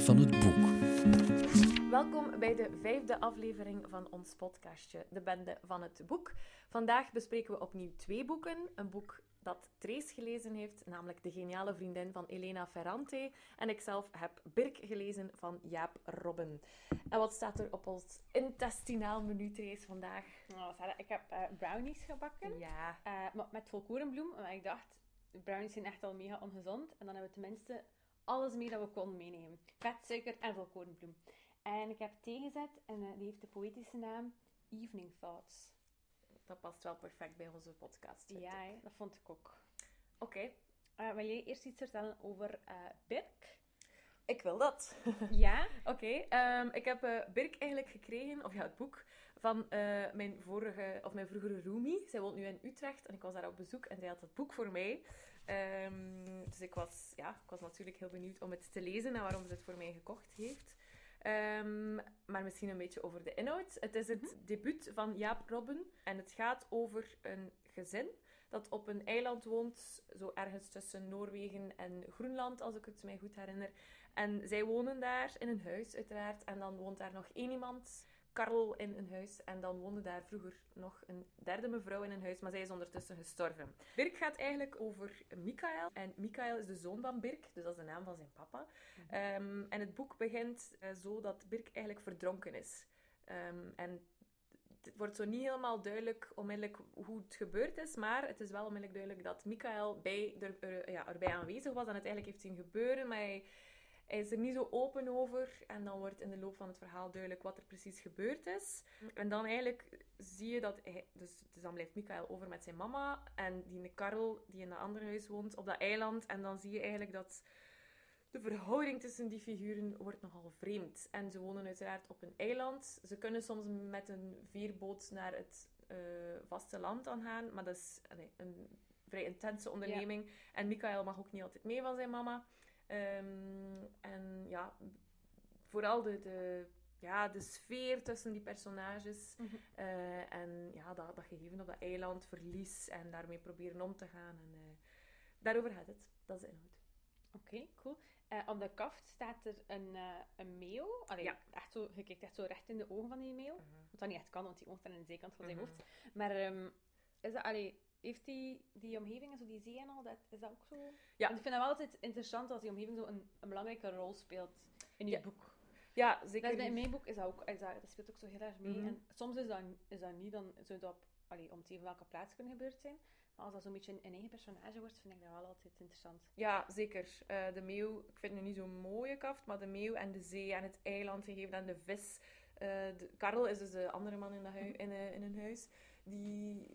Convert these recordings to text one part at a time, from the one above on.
van het boek. Welkom bij de vijfde aflevering van ons podcastje, De Bende van het Boek. Vandaag bespreken we opnieuw twee boeken. Een boek dat Trace gelezen heeft, namelijk De Geniale Vriendin van Elena Ferrante. En ikzelf heb Birk gelezen van Jaap Robben. En wat staat er op ons intestinaal menu, Trace, vandaag? Oh, Sarah, ik heb eh, brownies gebakken. Ja. Eh, maar met volkorenbloem. Maar ik dacht, brownies zijn echt al mega ongezond. En dan hebben we tenminste alles mee dat we konden meenemen. Vet, suiker en volkorenbloem. En ik heb thee gezet en eh, die heeft de poëtische naam Evening Thoughts. Dat past wel perfect bij onze podcast. Ja, dat vond ik ook. Oké, Eh, wil jij eerst iets vertellen over eh Birk? ik wil dat. Ja? Oké, ehm, ik heb eh, Birk eigenlijk gekregen, of ja, het boek, van mijn vorige, of mijn vroegere roomie. Zij woont nu in Utrecht en ik was daar op bezoek en zij had het boek voor mij. Ehm, dus ik was, ja, ik was natuurlijk heel benieuwd om het te lezen en waarom ze het voor mij gekocht heeft. Ehm, maar misschien een beetje over de inhoud. Het is het debuut van Jaap Robben en het gaat over een gezin dat op een eiland woont, zo ergens tussen Noorwegen en Groenland, als ik het mij goed herinner. En zij wonen daar in een huis, uiteraard. En dan woont daar nog één iemand, Karel, in een huis. En dan woonde daar vroeger nog een derde mevrouw in een huis, maar zij is ondertussen gestorven. Birk gaat eigenlijk over Mikael. En Mikael is de zoon van Birk, dus dat is de naam van zijn papa. Ehm, en het boek begint eh, zo dat Birk eigenlijk verdronken is. Ehm, en het wordt zo niet helemaal duidelijk onmiddellijk hoe het gebeurd is, maar het is wel onmiddellijk duidelijk dat Michael bij ja, erbij aanwezig was en het eigenlijk heeft zien gebeuren, maar hij, hij is er niet zo open over. En dan wordt in de loop van het verhaal duidelijk wat er precies gebeurd is. En dan eigenlijk zie je dat hij... Dus, dus dan blijft Michael over met zijn mama en die Karel, die in dat andere huis woont, op dat eiland. En dan zie je eigenlijk dat de verhouding tussen die figuren wordt nogal vreemd. En ze wonen uiteraard op een eiland. Ze kunnen soms met een veerboot naar het eh, vasteland aan gaan, maar dat is allee, een vrij intense onderneming. En Michael mag ook niet altijd mee van zijn mama. Ehm, en ja, vooral de, de, ja, de sfeer tussen die personages. Mhm. eh, en ja, dat, dat gegeven op dat eiland, verlies en daarmee proberen om te gaan. En, eh, daarover gaat het. Dat is de inhoud. Oké, cool. Eh, op de kaft staat er een, een meeuw. Allee, Ja. echt zo, je kijkt echt zo recht in de ogen van die meeuw. Wat dat niet echt kan, want die oog aan de zijkant van zijn Mhm. hoofd. Maar ehm, is dat, allee, heeft die, die omgeving en zo, die zee en al, dat, is dat ook zo? Ja. Want ik vind het wel altijd interessant als die omgeving zo een, een belangrijke rol speelt in je Ja. boek. Ja, Dat zeker. is bij mijn boek is dat ook, is dat, dat speelt ook zo heel erg mee. Mhm. En soms is dat, is dat niet, dan zou dat op, allee, om te even welke plaats kunnen gebeurd zijn. Maar als dat zo'n beetje een, een eigen personage wordt, vind ik dat wel altijd interessant. Ja, zeker. Eh, de meeuw, ik vind het nu niet zo'n mooie kaft, maar de meeuw en de zee en het eiland gegeven en de vis. Eh, de, Karel is dus de andere man in, dat hui- in, eh, in een huis. Die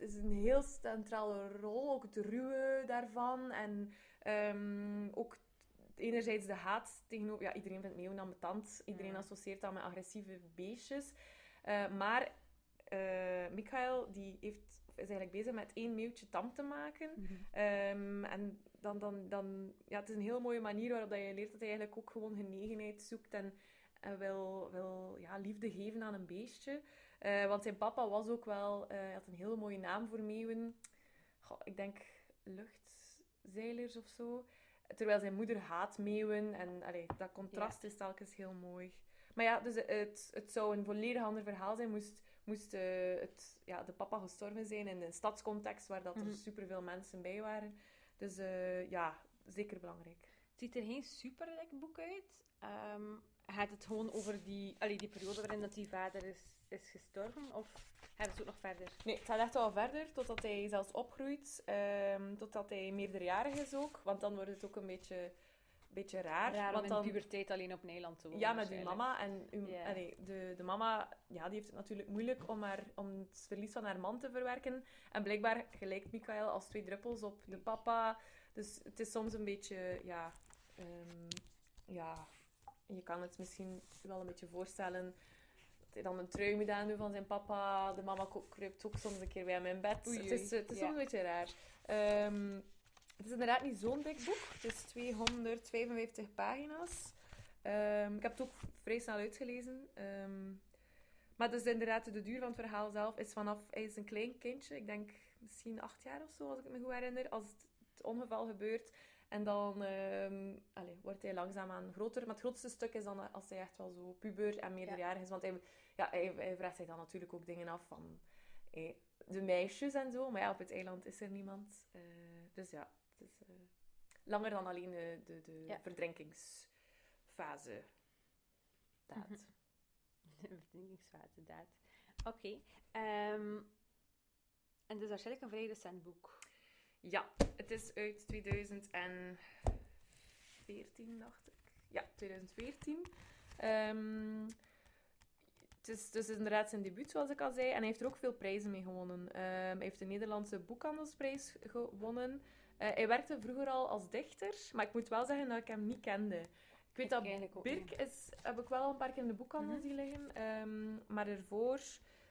is een heel centrale rol, ook het ruwe daarvan. En ehm, ook enerzijds de haat tegenover... Ja, iedereen vindt meeuwen ambetant. Iedereen associeert dat met agressieve beestjes. Eh, maar eh Michael die heeft, is eigenlijk bezig met één meeuwtje tam te maken. Ehm, en dan, dan, dan, ja, het is een heel mooie manier waarop dat je leert dat hij eigenlijk ook gewoon genegenheid zoekt en, en wil, wil ja, liefde geven aan een beestje. Eh, want zijn papa was ook wel, eh, hij had een hele mooie naam voor meeuwen. Goh, ik denk luchtzeilers of zo. Terwijl zijn moeder haat meeuwen en allee, dat contrast is telkens heel mooi. Maar ja, dus het, het zou een volledig ander verhaal zijn moest, moest eh, het, ja, de papa gestorven zijn in een stadscontext waar dat Mhm. er superveel mensen bij waren. Dus eh, ja, zeker belangrijk. Het ziet er geen super boek uit. Ehm, gaat het gewoon over die, allee, die periode waarin dat die vader is, is gestorven? Of gaat het ook nog verder? Nee, het gaat echt wel verder, totdat hij zelfs opgroeit. ehm, totdat hij meerderjarig is ook. Want dan wordt het ook een beetje, beetje raar. Want in dan... puberteit alleen op Nederland te wonen. Ja, met uw mama. En uw, allee, de, de mama ja, die heeft het natuurlijk moeilijk om, haar, om het verlies van haar man te verwerken. En blijkbaar gelijkt Michael als twee druppels op de papa. Dus het is soms een beetje, ja... ehm, ja, je kan het misschien wel een beetje voorstellen... Dat hij dan een trui moet aandoen van zijn papa. De mama kruipt ook soms een keer bij in bed. Oei, het is, het is ja. soms een beetje raar. Ehm, het is inderdaad niet zo'n dik boek. Het is 255 pagina's. Ehm, ik heb het ook vrij snel uitgelezen. Ehm, maar dus inderdaad, de duur van het verhaal zelf is vanaf... Hij is een klein kindje, ik denk misschien acht jaar of zo, als ik me goed herinner, als het, het ongeval gebeurt. En dan ehm, allee, wordt hij langzaamaan groter. Maar het grootste stuk is dan als hij echt wel zo puber en meerderjarig is. Want hij, ja, hij, hij vraagt zich dan natuurlijk ook dingen af van eh, de meisjes en zo. Maar ja, op het eiland is er niemand. Eh, dus ja, het is eh, langer dan alleen de, de, de Ja. verdrinkingsfase. Dat. Mhm. Verdrinkingsfase, dat. Oké. ehm, en het is waarschijnlijk een vrij recent boek. Ja, het is uit 2014, dacht ik. Ja, 2014. Ehm, het, is, is inderdaad zijn debuut, zoals ik al zei. En hij heeft er ook veel prijzen mee gewonnen. Ehm, hij heeft de Nederlandse Boekhandelsprijs gewonnen. Eh, hij werkte vroeger al als dichter, maar ik moet wel zeggen dat ik hem niet kende. Ik weet Ik dat Birk is, heb ik wel een paar keer in de boekhandel Mhm. zien liggen. Ehm, maar ervoor...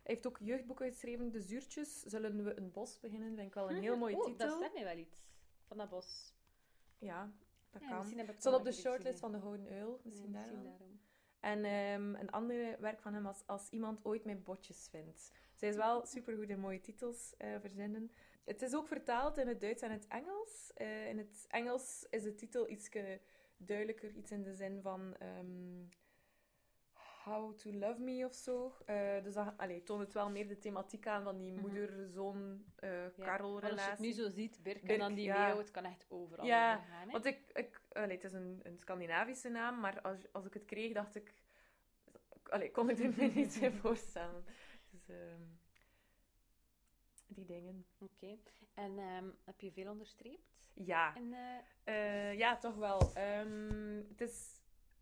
Heeft ook jeugdboeken geschreven. De Zuurtjes. Zullen we een bos beginnen? Vind ik wel een heel mooie oh, titel. dat zegt mij wel iets. Van dat bos. Ja, dat Ja, kan. misschien heb ik Het stond wel op de shortlist van de Gouden Uil. Misschien Ja, daarom. daarom. En ehm, een andere werk van hem was Als iemand ooit mijn botjes vindt. Zij is wel supergoed in mooie titels eh, verzinnen. Het is ook vertaald in het Duits en het Engels. Eh, in het Engels is de titel iets duidelijker. Iets in de zin van... ehm, How to Love Me of zo. Eh, dus dat allee, toont het wel meer de thematiek aan van die Mhm. moeder-zoon uh, Ja, Karel-relatie. Maar als je het nu zo ziet, Birk, Birk, en dan die ja. het kan echt overal Ja, over gaan. hè. Want ik, ik allee, het is een, een Scandinavische naam, maar als, als ik het kreeg, dacht ik... Allee, kon ik er me niet bij voorstellen. Dus, ehm, die dingen. Oké. En ehm, heb je veel onderstreept? Ja, En, eh, Eh, ja, toch wel. Ehm, het, is,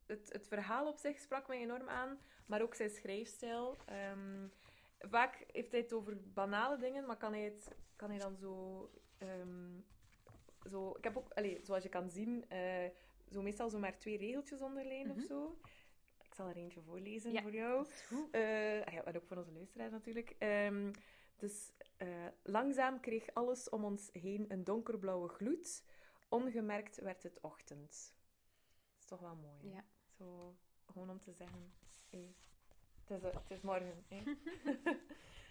het, het verhaal op zich sprak mij enorm aan, maar ook zijn schrijfstijl. Ehm, vaak heeft hij het over banale dingen, maar kan hij, het, kan hij dan zo... ehm, zo ik heb ook, allee, zoals je kan zien, eh, zo meestal zo maar twee regeltjes onderlijnen Mhm. of zo. Ik zal er eentje voorlezen Ja. voor jou. Eh, ah ja, en ook voor onze luisteraars natuurlijk. Ehm, dus eh, langzaam kreeg alles om ons heen een donkerblauwe gloed. Ongemerkt werd het ochtend. Dat is toch wel mooi. hè? Ja. Zo, gewoon om te zeggen, het, is, het is morgen. hè.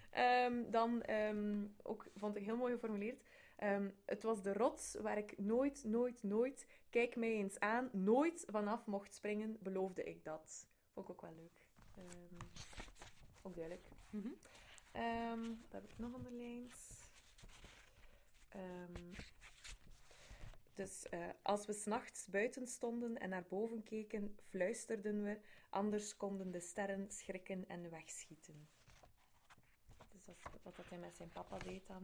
Ehm, dan ehm, ook, vond ik heel mooi geformuleerd. Ehm, het was de rots waar ik nooit, nooit, nooit, kijk mij eens aan, nooit vanaf mocht springen, beloofde ik dat. Vond ik ook wel leuk. Ook duidelijk. Ehm, wat heb ik nog onderlijnd? Dus eh, als we s'nachts buiten stonden en naar boven keken, fluisterden we, anders konden de sterren schrikken en wegschieten. Dus dat is wat dat hij met zijn papa deed dan.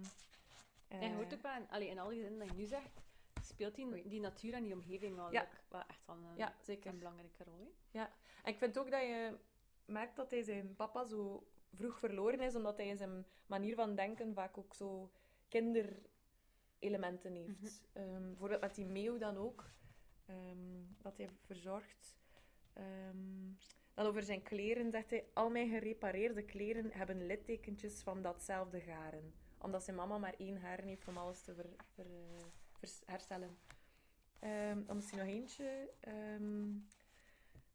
En je Eh, hoort ook wel, in, allee, in al die zinnen dat je nu zegt, speelt die, die natuur en die omgeving wel, Ja. echt wel een, Ja, zeker. een belangrijke rol. hè. En ik vind ook dat je merkt dat hij zijn papa zo vroeg verloren is, omdat hij in zijn manier van denken vaak ook zo kinderelementen heeft. Ehm, bijvoorbeeld met die meeuw dan ook, ehm, dat hij verzorgt. Ehm, dan over zijn kleren zegt hij, al mijn gerepareerde kleren hebben littekentjes van datzelfde garen. Omdat zijn mama maar één haren heeft om alles te ver, ver- eh, herstellen. Dan misschien nog eentje.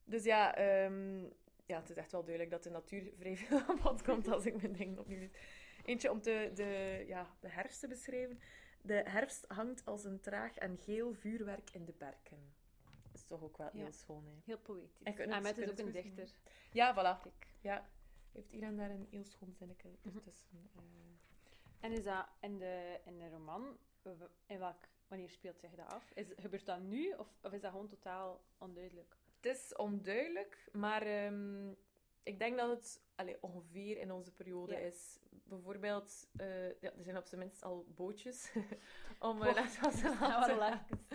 Dus ja, ja, het is echt wel duidelijk dat de natuur vrij veel aan bod komt als ik mijn dingen opnieuw doe. Eentje om de, de, ja, de herfst te beschrijven. De herfst hangt als een traag en geel vuurwerk in de berken. Dat is toch ook wel Ja. heel schoon, hè? Heel poëtisch. En En het- met is ook een dichter. Ja, voilà. Kijk. Ja, heeft hier en daar een heel schoon zinnetje Mhm. ertussen. eh. En is dat in de, in de roman, in welk, wanneer speelt zich dat af? Is, gebeurt dat nu of, of is dat gewoon totaal onduidelijk? Het is onduidelijk, maar ehm, ik denk dat het allee, ongeveer in onze periode Ja. is. Bijvoorbeeld, eh, ja, er zijn op zijn minst al bootjes om uh, Oh, laten.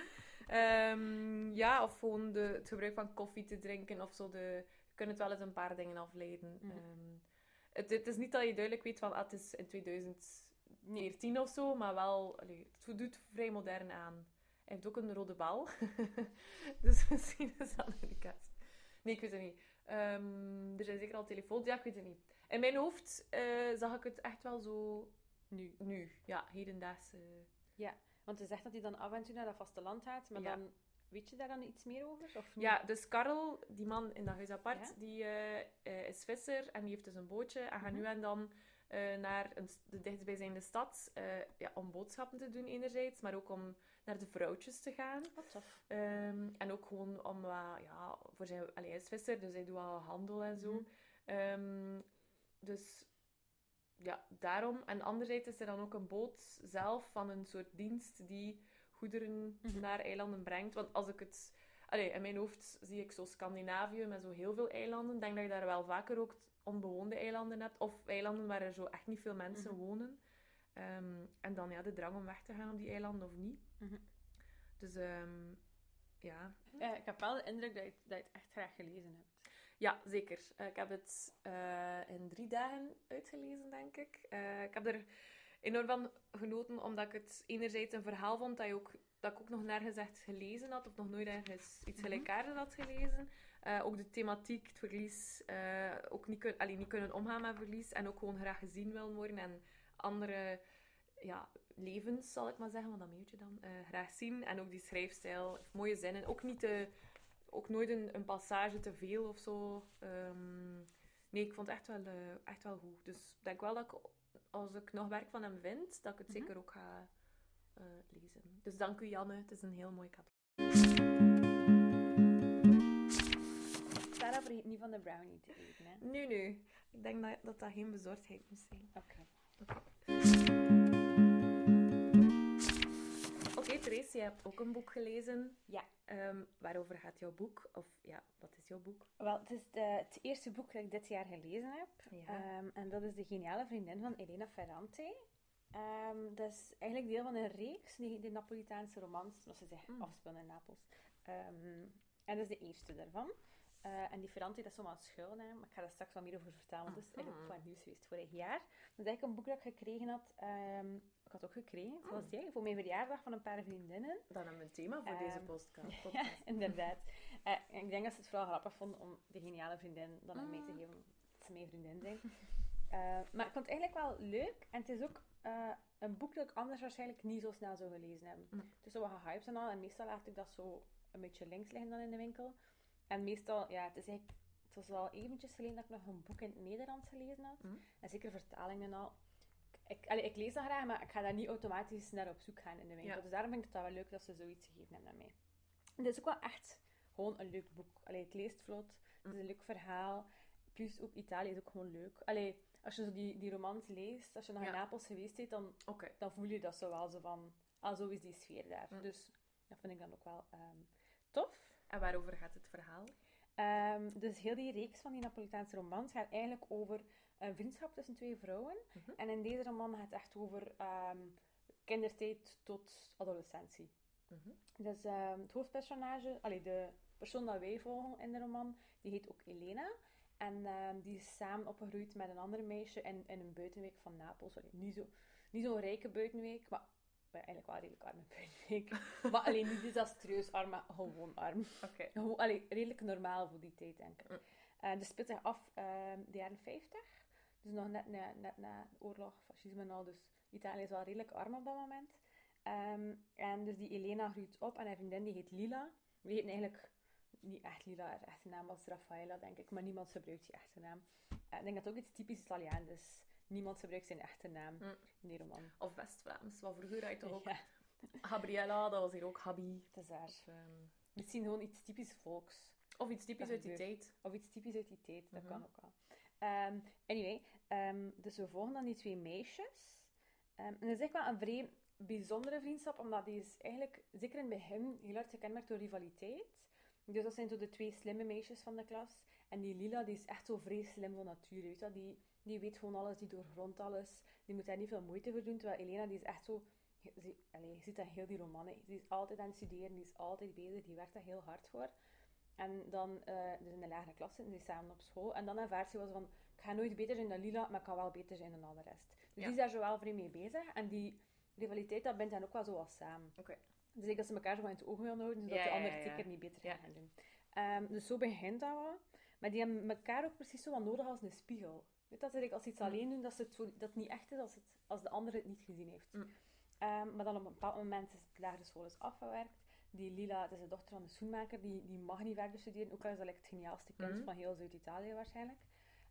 Ehm, ja, of gewoon de, het gebruik van koffie te drinken of zo. De, je kunt het wel eens een paar dingen afleiden. Mhm. Ehm, het, het is niet dat je duidelijk weet van ah, het is in 2014 Nee. of zo, maar wel, allee, het doet vrij modern aan. Hij heeft ook een rode bal. dus misschien is dat een kast. Nee, ik weet het niet. Ehm, er zijn zeker al telefoons. Ja, ik weet het niet. In mijn hoofd eh, zag ik het echt wel zo Nu. nu. Ja, hedendaagse. Want je zegt dat hij dan af en toe naar dat vasteland gaat, maar Ja. dan weet je daar dan iets meer over? Of niet? Ja, dus Karel, die man in dat huis apart, Ja. die eh, eh, is visser en die heeft dus een bootje. En gaat Mhm. nu en dan naar een, de dichtstbijzijnde stad ja, om boodschappen te doen enerzijds, maar ook om naar de vrouwtjes te gaan. Wat tof. Ehm, en ook gewoon om wat, ja, voor zijn, allee, hij is visser, dus hij doet wel handel en zo. Mhm. Ehm, dus ja, daarom. En anderzijds is er dan ook een boot zelf van een soort dienst die goederen Mhm. naar eilanden brengt. Want als ik het... Allee, in mijn hoofd zie ik zo Scandinavië met zo heel veel eilanden. Ik denk dat je daar wel vaker ook onbewoonde eilanden hebt. Of eilanden waar er zo echt niet veel mensen Mhm. wonen. Ehm, en dan ja, de drang om weg te gaan op die eilanden of niet. Mhm. Dus ehm, ja, ik heb wel de indruk dat je, het- dat je het echt graag gelezen hebt. Ja, zeker. Eh, ik heb het eh, in drie dagen uitgelezen, denk ik. Eh, ik heb er enorm van genoten, omdat ik het enerzijds een verhaal vond dat, je ook, dat ik ook nog nergens echt gelezen had, of nog nooit ergens iets Mhm. gelijkaardigs had gelezen. Ook de thematiek, het verlies, ook niet, kun, allee, niet kunnen omgaan met verlies, en ook gewoon graag gezien willen worden, en andere ja, levens, zal ik maar zeggen, want dat meent je dan, eh, graag zien. En ook die schrijfstijl, mooie zinnen, ook niet te ook nooit een, een passage te veel of zo. Ehm, nee, ik vond het echt wel, eh, echt wel goed. Dus ik denk wel dat ik, als ik nog werk van hem vind, dat ik het Mhm. zeker ook ga eh, lezen. Dus dank u, Janne. Het is een heel mooi cadeau. Sarah vergeet niet van de brownie te eten, hè? Nu, nu. Ik denk dat dat, dat geen bezorgdheid moet zijn. Oké. Oké, je hebt ook een boek gelezen. Ja. Ehm, waarover gaat jouw boek? Of ja, wat is jouw boek? Wel, het is de- het eerste boek dat ik dit jaar gelezen heb. Ja. Ehm, en dat is De Geniale Vriendin van Elena Ferrante. Ehm, dat is eigenlijk deel van een reeks, die de Napolitaanse romans, zoals ze zich Mm. afspelen in Napels. En dat is de eerste daarvan. Eh, en die Ferrante, dat is zomaar een schuilnaam, maar ik ga daar straks wat meer over vertellen. want Dat is eigenlijk Mhm. van nieuws geweest vorig jaar. Dat is eigenlijk een boek dat ik gekregen had. Ik had ook gekregen, zoals Mm. jij, voor mijn verjaardag van een paar vriendinnen. Dan hebben we een thema voor deze Ehm, podcast. Ja, inderdaad. Eh, ik denk dat ze het vooral grappig vonden om de geniale vriendin dan aan mij te Mm. geven. Dat ze mijn vriendin zijn. Eh, maar ik vond het eigenlijk wel leuk. En het is ook eh, een boek dat ik anders waarschijnlijk niet zo snel zou gelezen hebben. Mm. Het is zo wat gehyped en al. En meestal laat ik dat zo een beetje links liggen dan in de winkel. En meestal, ja, het is eigenlijk... Het was wel eventjes geleden dat ik nog een boek in het Nederlands gelezen had. Mm. En zeker vertalingen en al. Ik, allee, ik lees dat graag, maar ik ga daar niet automatisch naar op zoek gaan in de winkel. Ja. Dus daarom vind ik het wel leuk dat ze zoiets gegeven hebben aan mij. Het is ook wel echt gewoon een leuk boek. Allee, het leest vlot, het is een leuk verhaal. Plus ook Italië is ook gewoon leuk. Allee, als je zo die, die romans leest, als je nog in Ja. Napels geweest bent, dan, dan voel je dat zo wel zo van... Ah, zo is die sfeer daar. Mm. Dus dat vind ik dan ook wel ehm, tof. En waarover gaat het verhaal? Ehm, dus heel die reeks van die Napolitaanse romans gaat eigenlijk over een vriendschap tussen twee vrouwen. Mhm. En in deze roman gaat het echt over ehm, kindertijd tot adolescentie. Mhm. Dus ehm, het hoofdpersonage, allee, de persoon dat wij volgen in de roman, die heet ook Elena. En ehm, die is samen opgegroeid met een ander meisje in, in een buitenwijk van Napels. Allee, niet zo'n niet zo'n rijke buitenwijk, maar eigenlijk wel redelijk arme buitenwijk. maar alleen niet desastreus arm, maar gewoon arm. Oké. Allee, redelijk normaal voor die tijd, denk ik. Mm. Eh, dus speelt zich af ehm de jaren 50. Dus nog net na, net na de oorlog, fascisme en al. Dus Italië is wel redelijk arm op dat moment. Ehm, en dus die Elena groeit op en haar vriendin die heet Lila. Die heet eigenlijk niet echt Lila, haar echte naam was Raffaella, denk ik. Maar niemand gebruikt die echte naam. Eh, ik denk dat het ook iets typisch Italiaans is. Niemand gebruikt zijn echte naam Mm. in die roman. Of West-Vlaams. Wat vroeger had je toch ook Ja, Gabriella, dat was hier ook Habi. het is waar. Of, ehm, Misschien gewoon iets typisch volks. of iets typisch uit die tijd. Of iets typisch uit die tijd, dat Mhm. kan ook wel. Ehm, anyway, ehm, dus we volgen dan die twee meisjes. Ehm, en dat is echt wel een vrij bijzondere vriendschap, omdat die is eigenlijk, zeker in het begin, heel hard gekenmerkt door rivaliteit. Dus dat zijn zo de twee slimme meisjes van de klas. En die Lila, die is echt zo vrij slim van nature, weet je. Die, die weet gewoon alles, die doorgrondt alles. Die moet daar niet veel moeite voor doen, terwijl Elena, die is echt zo... Je, ziet dat heel die roman. Die is altijd aan het studeren, die is altijd bezig, die werkt daar heel hard voor. En dan, eh, dus in de lagere klas zitten ze samen op school. En dan ervaart ze wel zo van, ik ga nooit beter zijn dan Lila, maar ik kan wel beter zijn dan al de rest. Dus Ja. die is daar zo wel vrij mee bezig. En die rivaliteit, dat bindt hen ook wel zo wat samen. Oké. Dus ik dat ze elkaar zo in het oog willen houden, zodat Ja, de ander het zeker niet beter gaan doen. Ehm, dus zo begint dat wel. Maar die hebben elkaar ook precies zo wat nodig als een spiegel. Weet dat ze als ze iets Mm. alleen doen, dat, ze het zo, dat het niet echt is als, het, als de ander het niet gezien heeft. Mm. Ehm, maar dan op een bepaald moment is de lagere school is afgewerkt. Die Lila, dat is de dochter van de schoenmaker, die, die mag niet verder studeren. Ook al is dat like, het geniaalste kind Mhm. van heel Zuid-Italië waarschijnlijk.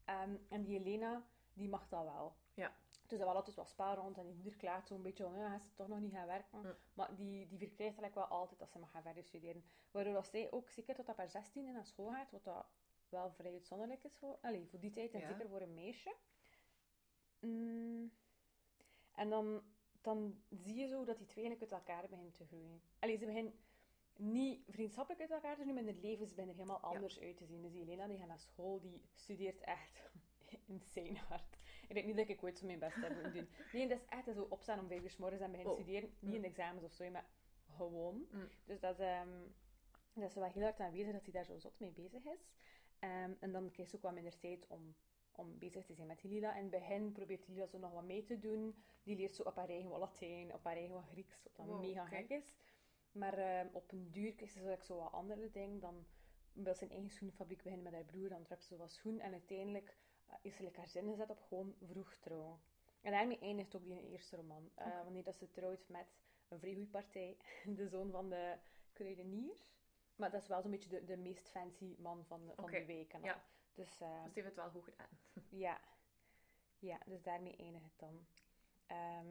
Ehm, en die Elena, die mag dat wel. Ja. Dus dat wel altijd wat spaar rond en die moeder klaagt zo'n beetje van, ja, hij is toch nog niet gaan werken. Mm. Maar die, die verkrijgt eigenlijk wel altijd dat ze mag gaan verder studeren. Waardoor dat zij ook zeker tot op haar 16 naar school gaat, wat dat wel vrij uitzonderlijk is voor, allez, voor die tijd en Ja. zeker voor een meisje. Mm. En dan, dan zie je zo dat die twee eigenlijk uit elkaar beginnen te groeien. Allee, ze beginnen niet vriendschappelijk uit elkaar te groeien, maar hun levens beginnen helemaal anders uit te zien. Dus die Elena die gaat naar school, die studeert echt insane hard. Ik denk niet dat ik ooit zo mijn best heb moeten doen. Nee, dat is echt zo opstaan om vijf uur 's morgens en beginnen Oh. studeren. Niet in Mm. examens of zo, maar gewoon. Mm. Dus dat is, ehm, dat is wel heel hard aanwezig dat hij daar zo zot mee bezig is. Ehm, en dan krijgt ze ook wat minder tijd om, om bezig te zijn met die Lila. In het begin probeert Lila zo nog wat mee te doen. Die leert zo op haar eigen wat Latijn, op haar eigen wat Grieks, wat dan Wow, mega gek is. Maar ehm, op een duur ze zo, like, zo wat andere dingen. Dan wil een eigen schoenfabriek beginnen met haar broer. Dan trekt ze wat schoen. En uiteindelijk uh, is ze like, haar zin gezet op gewoon vroeg trouw. En daarmee eindigt ook die eerste roman. Uh, Oké. Wanneer dat ze trouwt met een vrij goeie partij. De zoon van de kruidenier. Maar dat is wel zo'n beetje de, de meest fancy man van, de- van de week. En ja. Dus uh, Dus heeft het wel goed gedaan. ja. Ja, dus daarmee eindigt het dan. Ehm,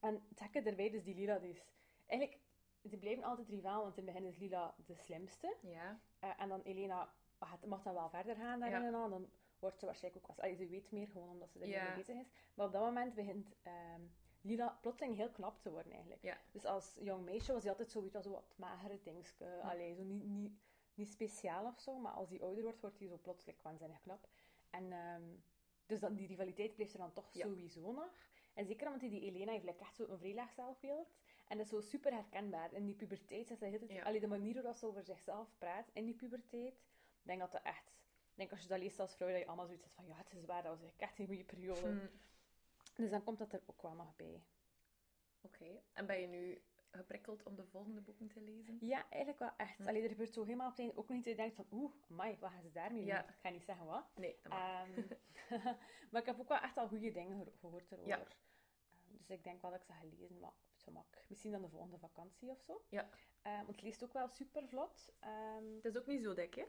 en het gekke erbij, dus die Lila, die is... Eigenlijk, die blijven altijd rivaal, want in het begin is Lila de slimste. Ja. Eh, en dan Elena gaat- mag dan wel verder gaan daarin Ja. en. En dan wordt ze waarschijnlijk ook... Allee, ze weet meer, gewoon omdat ze er Ja. mee bezig is. Maar op dat moment begint ehm, Lila plotseling heel knap te worden, eigenlijk. Ja. Dus als jong meisje was hij altijd zoiets als zo wat magere dingske. Allee, zo niet, niet, niet speciaal of zo, maar als hij ouder wordt, wordt hij zo plotseling waanzinnig knap. En ehm, dus dan, die rivaliteit blijft er dan toch Ja. sowieso nog. En zeker omdat die, die Elena heeft like, echt zo een vrij laag zelfbeeld. En dat is zo super herkenbaar. In die puberteit zit Ja. Allee, de manier waarop ze over zichzelf praat in die puberteit, ik denk dat dat echt... Ik denk als je dat leest als vrouw, dat je allemaal zoiets hebt van ja, het is waar, dat was echt een goede periode. Hm, Dus dan komt dat er ook wel nog bij. Oké. En ben je nu geprikkeld om de volgende boeken te lezen? Ja, eigenlijk wel echt. Hm. Alleen er gebeurt zo helemaal op het einde ook nog niet dat je denkt van oeh, amai, wat gaan ze daarmee doen? Ja. Ik ga niet zeggen wat. Nee. Ehm, maar ik heb ook wel echt al goede dingen geho- gehoord erover. Ja. Ehm, dus ik denk wel dat ik ze ga lezen, maar gemak. Misschien dan de volgende vakantie of zo. Ja. Ehm, want het leest ook wel super vlot. Het is ook niet zo dik, hè?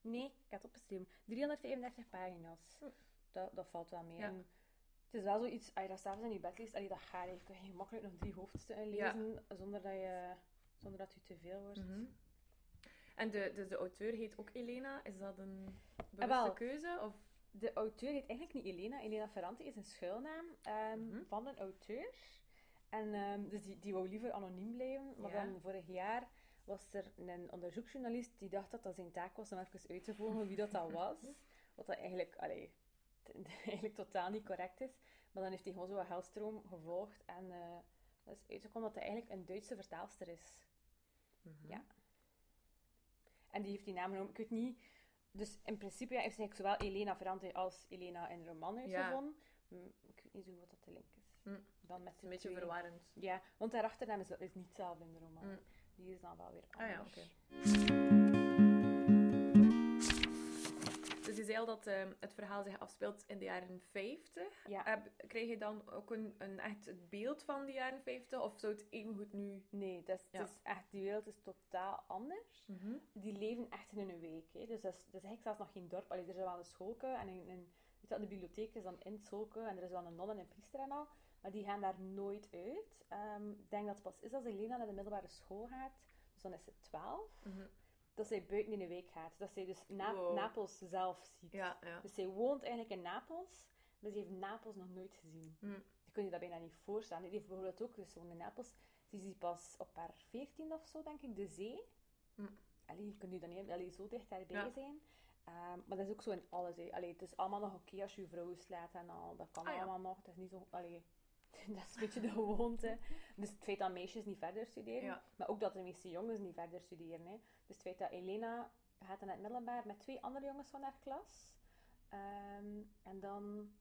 nee, ik heb het opgeschreven. 335 pagina's. Hm. Dat, dat valt wel mee. Ja. En het is wel zoiets, als je dat s'avonds in je bed leest, allee, dat gaat. Je kan je makkelijk nog drie hoofdstukken Ja. lezen zonder, dat je, zonder dat je te veel wordt. Mhm. En de, dus de auteur heet ook Elena. Is dat een bewuste Ah, wel. keuze? Of... De auteur heet eigenlijk niet Elena. Elena Ferranti is een schuilnaam ehm, Mhm. van een auteur. En dus die, die wou liever anoniem blijven. Maar Ja. dan vorig jaar was er een onderzoeksjournalist die dacht dat dat zijn taak was om even uit te volgen wie dat, dat was. Wat dat eigenlijk, allee, eigenlijk totaal niet correct is. Maar dan heeft hij gewoon zo een geldstroom gevolgd. En eh dat is uitgekomen dat hij eigenlijk een Duitse vertaalster is. Mhm. Ja. En die heeft die naam genomen. Ik weet niet. Dus in principe ja, heeft eigenlijk zowel Elena Ferrante als Elena in de roman uitgevonden. Hm, Ik weet niet zo wat dat de link is. Hm. Dan met een beetje twee. verwarrend. Ja, want haar achternaam is, is niet hetzelfde in de roman. Hm. Die is dan wel weer Ah ja, anders. oké. Dus je zei al dat ehm, het verhaal zich afspeelt in de jaren 50. Ja. Heb, krijg je dan ook een, een echt het beeld van de jaren 50? Of zou het evengoed nu... Nee, dat is, Ja. het is echt, die wereld is totaal anders. Die leven echt in een week. Hè. Dus dat is, dat is eigenlijk zelfs nog geen dorp. Allee, er is wel een schoolke en een, een, weet je, wel, de bibliotheek is dan in het schoolke en er is wel een non en een priester en al. Maar die gaan daar nooit uit. Ehm, ik denk dat het pas is als Elena naar de middelbare school gaat. Dus dan is ze 12. Mhm. Dat zij buiten in de week gaat. Dat zij dus Na- Wow. Napels zelf ziet. Ja, ja. Dus zij woont eigenlijk in Napels, maar ze heeft Napels nog nooit gezien. Hm. Je kunt je dat bijna niet voorstellen. Die heeft bijvoorbeeld ook, dus in Napels, ze ziet pas op haar 14 of zo, denk ik, de zee. Hm. Allee, je kunt je dan niet allee, zo dicht daarbij Ja. zijn. Ehm, maar dat is ook zo in alles. Allee, het is allemaal nog oké als je je vrouw slaat en al. Dat kan Ah, allemaal nog. Het is niet zo... Allee, dat is een beetje de gewoonte. Dus het feit dat meisjes niet verder studeren. Ja. Maar ook dat de meeste jongens niet verder studeren. Hè. Dus het feit dat Elena gaat in het middelbaar met twee andere jongens van haar klas. Ehm, en dan...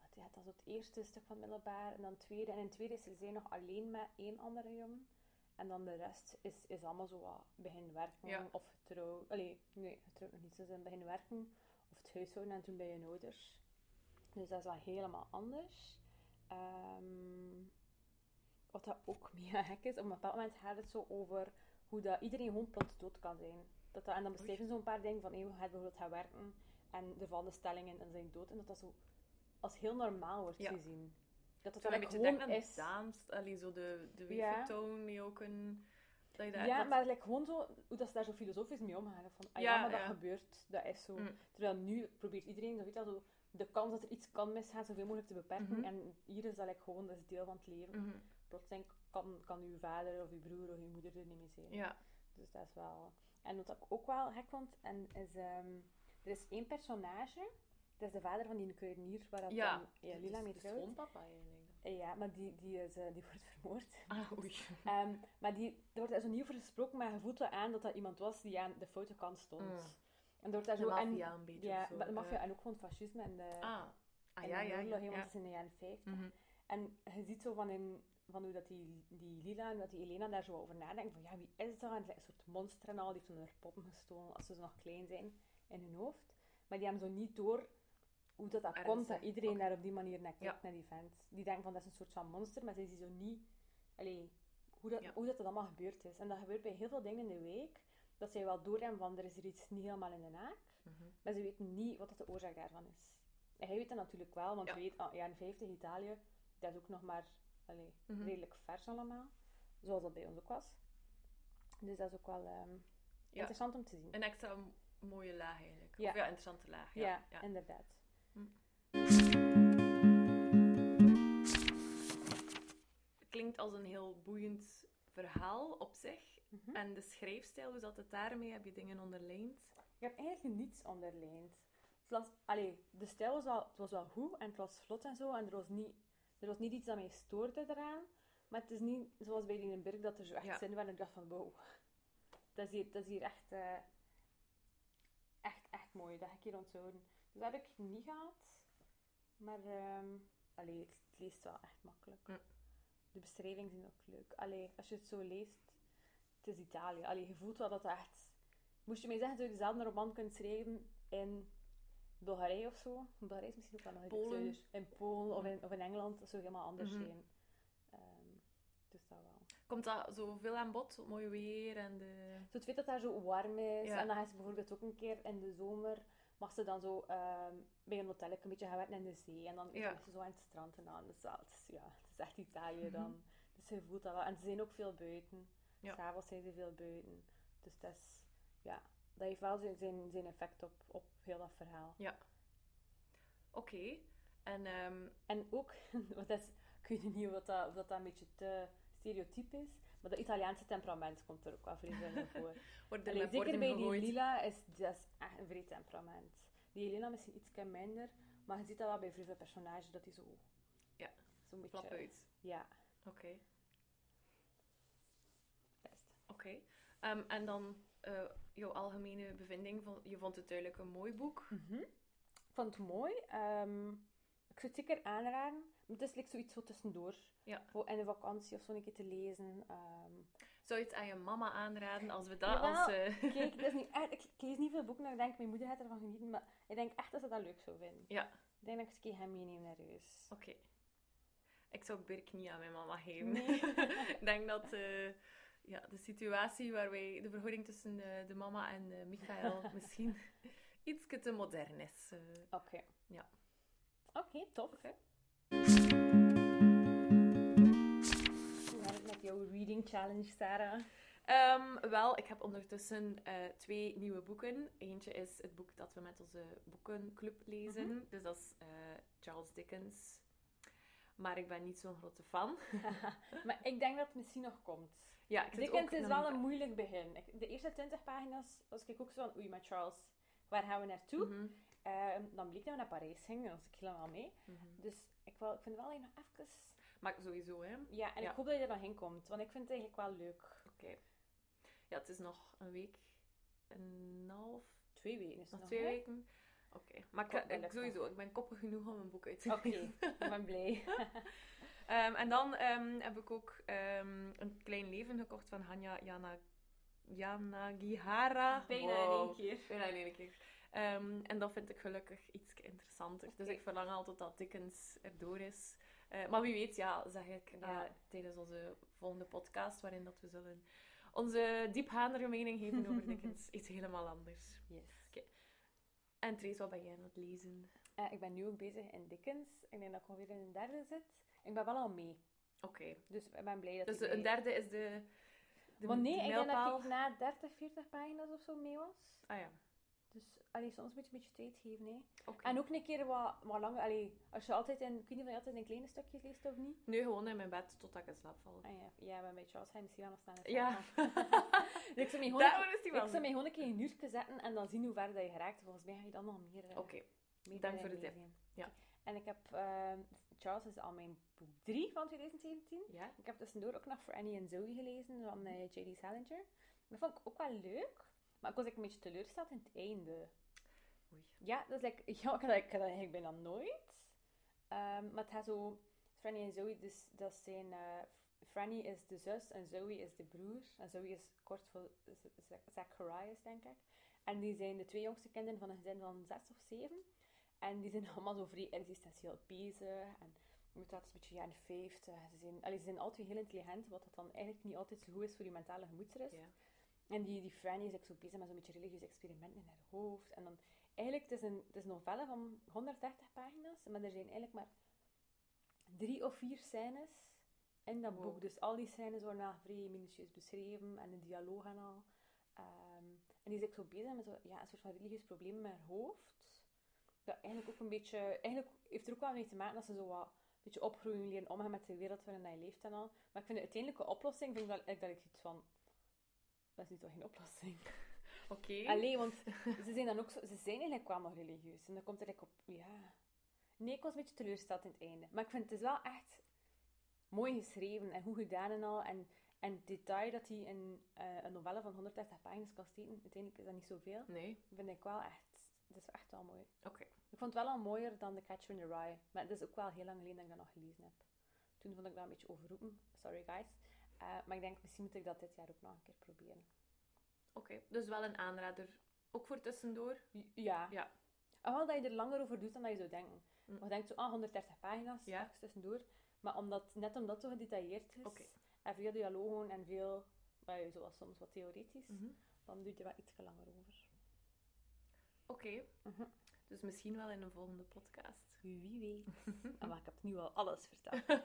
Wat, ja, dat is het eerste stuk van het middelbaar. En dan het tweede. En in het tweede is ze nog alleen met één andere jongen. En dan de rest is, is allemaal zo wat begin werken Ja. of getrouwd. Allee, nee, getrouwd nog niet. Ze zijn begin werken of het huishouden en toen bij je ouders. Dus dat is wel helemaal anders. Ehm, wat dat ook mega gek is, op een bepaald moment gaat het zo over hoe dat iedereen gewoon plots dood kan zijn. Dat dat, en dan beschrijven ze zo'n paar dingen van, hey, hoe gaat bijvoorbeeld gaan werken en er vallen stellingen en zijn dood. En dat dat zo als heel normaal wordt Ja. gezien. Dat het Zo een beetje gewoon aan is. dans, allee, zo de, de Ja. die ook een... Dat je dat, Ja, dat- maar like, gewoon zo, hoe dat ze daar zo filosofisch mee omgaan. Van, ah, ja, Ja, maar dat gebeurt, dat is zo. Mm. Terwijl nu probeert iedereen, zo weet wel, zo, de kans dat er iets kan misgaan, zoveel mogelijk te beperken. Mhm. En hier is dat like, gewoon, dat is deel van het leven. Mhm. Plotseling kan, kan uw vader of uw broer of uw moeder er niet mee zijn. Ja. Dus dat is wel... En wat ik ook wel gek vond, en is, ehm, er is één personage, dat is de vader van die kruidenier, waar dat Ja. dan, ja, Lila is mee de trouwt. schoonpapa eigenlijk. Eh, Ja, maar die, die, is, eh, die wordt vermoord. Ah, oei. Ehm, maar die, er wordt daar zo niet over gesproken, maar je voelt wel aan dat dat iemand was die aan de foute kant stond. Mm. En wordt daar zo... maffia een beetje Ja, zo, maar de maffia ja. en ook gewoon fascisme en de, Ah. Ah, ja, ja, ja. is in de jaren 50. Mhm. En je ziet zo van, in, van hoe dat die, die Lila en dat die Elena daar zo over nadenken. Van ja, wie is dat? En het lijkt een soort monster en al. Die heeft van haar poppen gestolen als ze nog klein zijn in hun hoofd. Maar die hebben zo niet door hoe dat, dat komt dat iedereen daar op die manier naar kijkt, Ja. naar die vent. Die denken van dat is een soort van monster, maar ze zien zo niet allee, hoe, dat, Ja. hoe dat, dat allemaal gebeurd is. En dat gebeurt bij heel veel dingen in de week. Dat zij wel doorhebben van er is er iets niet helemaal in de naak. Mhm. Maar ze weten niet wat dat de oorzaak daarvan is. En hij weet dat natuurlijk wel, want Ja. weet, ah, jaren 50 Italië, dat is ook nog maar allee, Mhm. redelijk vers allemaal. Zoals dat bij ons ook was. Dus dat is ook wel ehm, interessant om te zien. Een extra mooie laag eigenlijk. Ja. Of ja, interessante laag. ja, Ja. inderdaad. Klinkt als een heel boeiend verhaal op zich. Mhm. En de schrijfstijl, zat het daarmee? Heb je dingen onderlijnd? Ik heb eigenlijk niets onderlijnd. Het was, allee, de stijl was wel, het was wel goed en het was vlot en zo. En er was niet, er was niet iets dat mij stoorde eraan. Maar het is niet zoals bij Liebenberg dat er zo echt Ja. zin waren en ik dacht van wow. Dat is hier, dat is hier echt, eh, echt, echt mooi. Dat ga ik hier onthouden. Dus dat heb ik niet gehad. Maar allee, het, het leest wel echt makkelijk. Mm. De beschrijvingen zijn ook leuk. Allee, als je het zo leest, het is Italië. Allee, je voelt wel dat echt... Moest je mij zeggen, zou je dezelfde roman kunnen schrijven in Bulgarije of zo? Bulgarije is misschien ook wel nog Polen. In Polen of in, of in Engeland, dat zou helemaal anders Mhm. zijn. Ehm, dus dat wel. Komt dat zo veel aan bod? Het mooie weer en de... Zo het feit dat daar zo warm is. Ja. En dan gaat ze bijvoorbeeld ook een keer in de zomer... Mag ze dan zo ehm, bij een hotel een beetje gaan werken in de zee. En dan Ja. is ze zo aan het strand en. Dus wel, het, is, ja, het is echt Italië Mhm. dan. Dus je voelt dat wel. En ze zijn ook veel buiten. Ja. S'avonds zijn ze veel buiten. Dus dat is... Ja, dat heeft wel zijn, zijn, zijn effect op, op heel dat verhaal. Oké. En ehm, En ook, wat is, ik weet niet of dat, of dat, een beetje te stereotyp is, maar dat Italiaanse temperament komt er ook wel in voor. wordt er Allee, met zeker bij die. Lila is dat is echt een vrij temperament. Die Helena misschien iets minder, maar je ziet dat wel bij veel personages dat die zo... Ja, Zo'n beetje... Flap uit. Ja, Oké. Oké. Ehm, en dan eh, jouw algemene bevinding. Je vond het duidelijk een mooi boek. Ik vond het mooi. Ehm, ik zou het zeker aanraden. Maar het is like zoiets zo tussendoor. Ja. Voor in de vakantie of zo een keer te lezen. Ehm, Zou je het aan je mama aanraden als we dat Jawel. als... eh, Kijk, het is niet ik, ik lees niet veel boeken, dat ik denk, mijn moeder gaat ervan genieten, maar ik denk echt dat ze dat leuk zou vinden. Ja. Ik denk dat ik eens een keer ga meenemen naar huis. Oké. Ik zou Birk niet aan mijn mama geven. Nee. ik denk dat eh, ja, de situatie waar wij... De verhouding tussen eh, de mama en eh, Michael misschien iets te modern is. eh. Oké. Ja. Oké, tof. Oké. Hoe gaat het met jouw reading challenge, Sarah? Ehm, wel, ik heb ondertussen twee nieuwe boeken. Eentje is het boek dat we met onze boekenclub lezen. Mhm. Dus dat is Charles Dickens. Maar ik ben niet zo'n grote fan. maar ik denk dat het misschien nog komt. Ja, ik zit Dickens is wel een moeilijk begin. Ik- de eerste 20 pagina's was ik ook zo van, oei, maar Charles, waar gaan we naartoe? Mhm, Ehm, dan bleek dat we naar Parijs gingen, daar was ik helemaal mee. mhm. Dus ik, wil, ik vind wel dat nog even... Maar sowieso, hè. Ja, en Ja. ik hoop dat je er nog in komt, want ik vind het eigenlijk wel leuk. Oké. Ja, het is nog een week en een half, Twee weken is het nog nog, twee hè? weken. Oké, maar ik, wel ik, sowieso, ik ben koppig genoeg om een boek uit te Oké, lezen. ik ben blij. Ehm, en dan ehm, heb ik ook ehm, een klein leven gekocht van Hanya Yana, Yanagihara. Bijna Wow. in één keer. Bijna in één keer. Ehm, en dat vind ik gelukkig iets interessanter. Dus ik verlang al totdat Dickens erdoor is. Eh, maar wie weet, ja, zeg ik eh, Ja. tijdens onze volgende podcast, waarin dat we zullen onze diepgaandere mening geven over Dickens. Iets helemaal anders. Yes. En Trace, wat ben jij aan het lezen? Eh, ik ben nu ook bezig in Dickens. Ik denk dat ik alweer in een derde zit. Ik ben wel al mee. Oké. Dus ik ben blij dat Dus ik een mee- derde is de, de Want nee, ik denk dat ik na 30, 40 pagina's of zo mee was. Ah ja, Dus allee, soms moet je een beetje tijd geven. Hè. oké. En ook een keer wat, wat langer. Allee, als je altijd in, ik weet niet of je altijd in kleine stukjes leest of niet. Nu gewoon in mijn bed totdat ik in slaap val. Ah ja, ja maar bij Charles je misschien wel nog staan. Ja. dus ik zou me gewoon, Daarom is die ik zou me gewoon een keer een uurtje zetten en dan zien hoe ver dat je geraakt. Volgens mij ga je dan nog meer. eh, Oké, dank voor de tip. Ja. En ik heb, ehm, Charles is al mijn boek 3 van 2017. ja. Ik heb tussendoor ook nog voor Annie en Zoe gelezen van eh, J.D. Salinger. Dat vond ik ook wel leuk, maar ik was ook een beetje teleurgesteld in het einde. Oei. Ja, dat is like, ja, ik had dat, ik had dat eigenlijk bijna nooit. Ehm, maar het gaat zo... Franny en Zoe, dus, dat zijn... eh, Franny is de zus en Zoe is de broer. En Zoe is kort voor Zacharias, denk ik. En die zijn de twee jongste kinderen van een gezin van zes of zeven. En die zijn allemaal zo vrij existentieel bezig. En je weet dat is een beetje jaren 50. Ze zijn, allee, ze zijn twee heel intelligent, wat dat dan eigenlijk niet altijd zo goed is voor je mentale gemoedsrust. Ja. En die, die Franny is ook zo bezig met zo'n beetje religieuze experimenten in haar hoofd. En dan, eigenlijk, het is een, het is een novelle van 130 pagina's, maar er zijn eigenlijk maar drie of vier scènes in dat Wow. boek. Dus al die scènes worden al vrij minutieus beschreven en de dialoog en al. Ehm, en die is ook zo bezig met zo, ja, een soort van religieus probleem met haar hoofd. Dat eigenlijk ook een beetje... Eigenlijk heeft er ook wel mee te maken dat ze zo wat een beetje opgroeien, leren omgaan met de wereld waarin hij leeft en al. Maar ik vind de uiteindelijke oplossing, vind ik dat, dat ik iets van... Dat is niet toch geen oplossing? Oké. Alleen, want ze zijn dan ook zo, ze zijn eigenlijk wel nog religieus. En dan komt er eigenlijk op, ja. Nee, ik was een beetje teleurgesteld in het einde. Maar ik vind het is wel echt mooi geschreven en goed gedaan en al. En, en het detail dat hij in eh, een novelle van 130 pagina's kan steken, uiteindelijk is dat niet zoveel. Nee, Vind ik wel echt, dat is echt wel mooi. oké. Ik vond het wel al mooier dan The Catcher in the Rye. Maar het is ook wel heel lang geleden dat ik dat nog gelezen heb. Toen vond ik dat een beetje overroepen. Sorry guys. Eh, maar ik denk, misschien moet ik dat dit jaar ook nog een keer proberen. Oké, dus wel een aanrader. Ook voor tussendoor. Ja. Ja. En wel dat je er langer over doet dan dat je zou denken. Mm. Want je denkt zo, ah, 130 pagina's, Ja. tussendoor. Maar omdat, net omdat het zo gedetailleerd is, Oké. en veel dialogen en veel, zoals soms wat theoretisch, Mhm. dan doe je er wel iets langer over. Oké, Mhm. dus misschien wel in een volgende podcast. Wie weet. Ah, maar ik heb nu al alles verteld.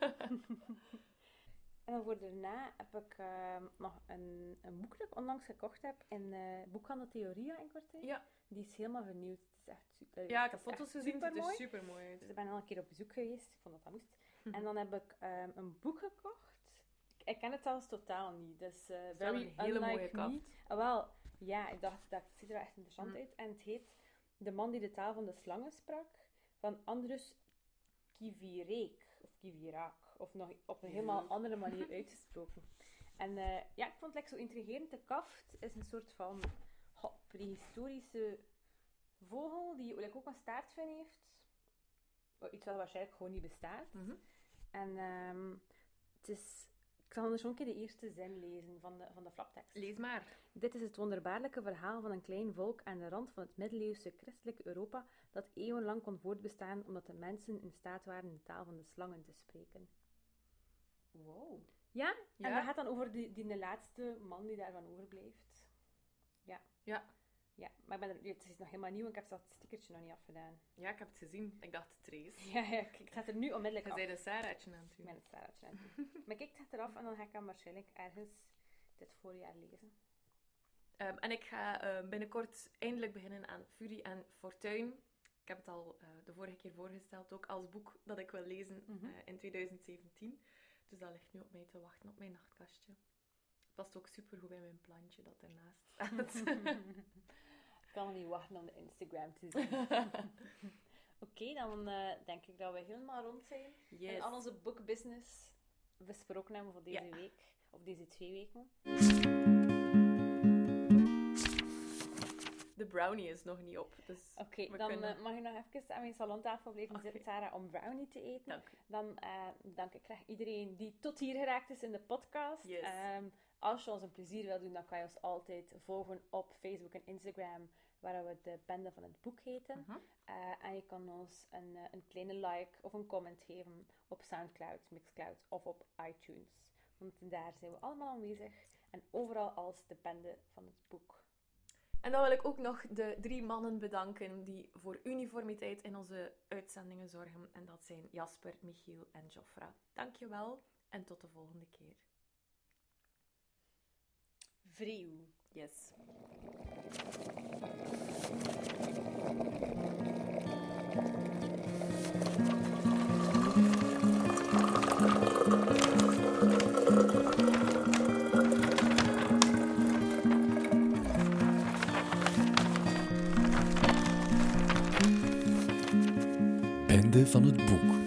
En dan voor daarna heb ik ehm, nog een, een boek dat ik onlangs gekocht heb in eh boekhandel Theoria in Kortrijk. Ja. Die is helemaal vernieuwd. Het is echt super. ja, ik heb foto's gezien. Het is super mooi. Dus ik ben al een keer op bezoek geweest. Ik vond dat dat moest. En dan heb ik ehm, een boek gekocht. Ik, ik ken het zelfs totaal niet. Dus eh wel very een hele mooie kaft. me. Ah, wel, ja, ik dacht dat ziet er wel echt interessant Mm. uit. En het heet De man die de taal van de slangen sprak. Van Andrus Kivireek. Of Kiviraak. Of nog op een helemaal andere manier uitgesproken. En eh, ja, ik vond het like, zo intrigerend. De kaft is een soort van goh, prehistorische vogel die like, ook een staartvin heeft. Iets wat waarschijnlijk gewoon niet bestaat. Mhm. En ehm, het is... Ik zal anders een keer de eerste zin lezen van de, van de flaptekst. Lees maar. Dit is het wonderbaarlijke verhaal van een klein volk aan de rand van het middeleeuwse christelijke Europa dat eeuwenlang kon voortbestaan omdat de mensen in staat waren de taal van de slangen te spreken. Wow. Ja? En Ja. dat gaat dan over die, die laatste man die daarvan overblijft. Ja. Ja. Ja, maar ik ben er, het is nog helemaal nieuw en ik heb dat stickertje nog niet afgedaan. Ja, ik heb het gezien. Ik dacht Trace. Ja, ja ik, ik zet er nu onmiddellijk af. zei een Sarah'tje aan het Ik doen. ben het Sarah'tje aan het doen. Maar kijk, ik zet eraf en dan ga ik hem waarschijnlijk ergens dit voorjaar lezen. Ehm, en ik ga eh, binnenkort eindelijk beginnen aan Fury en Fortuin. Ik heb het al eh, de vorige keer voorgesteld, ook als boek dat ik wil lezen Mhm. eh, in 2017. Dus dat ligt nu op mij te wachten op mijn nachtkastje. Het past ook super goed bij mijn plantje dat ernaast staat. kan niet wachten om de Instagram te zien. Oké, dan eh, denk ik dat we helemaal rond zijn. En yes. al onze bookbusiness besproken hebben voor deze Ja. week. Of deze twee weken. De brownie is nog niet op, dus Oké, dan kunnen- eh, mag je nog even aan mijn salontafel blijven zitten, Sarah, om brownie te eten. Dank. Dan eh, dank ik graag iedereen die tot hier geraakt is in de podcast. Yes. Ehm, als je ons een plezier wil doen, dan kan je ons altijd volgen op Facebook en Instagram, waar we de bende van het boek heten. Mhm. Eh, en je kan ons een, eh, een kleine like of een comment geven op Soundcloud, Mixcloud of op iTunes. Want daar zijn we allemaal aanwezig. En overal als de bende van het boek. En dan wil ik ook nog de drie mannen bedanken die voor uniformiteit in onze uitzendingen zorgen. En dat zijn Jasper, Michiel en Jofra. Dankjewel en tot de volgende keer. Vreeuw. Yes. Einde van het boek.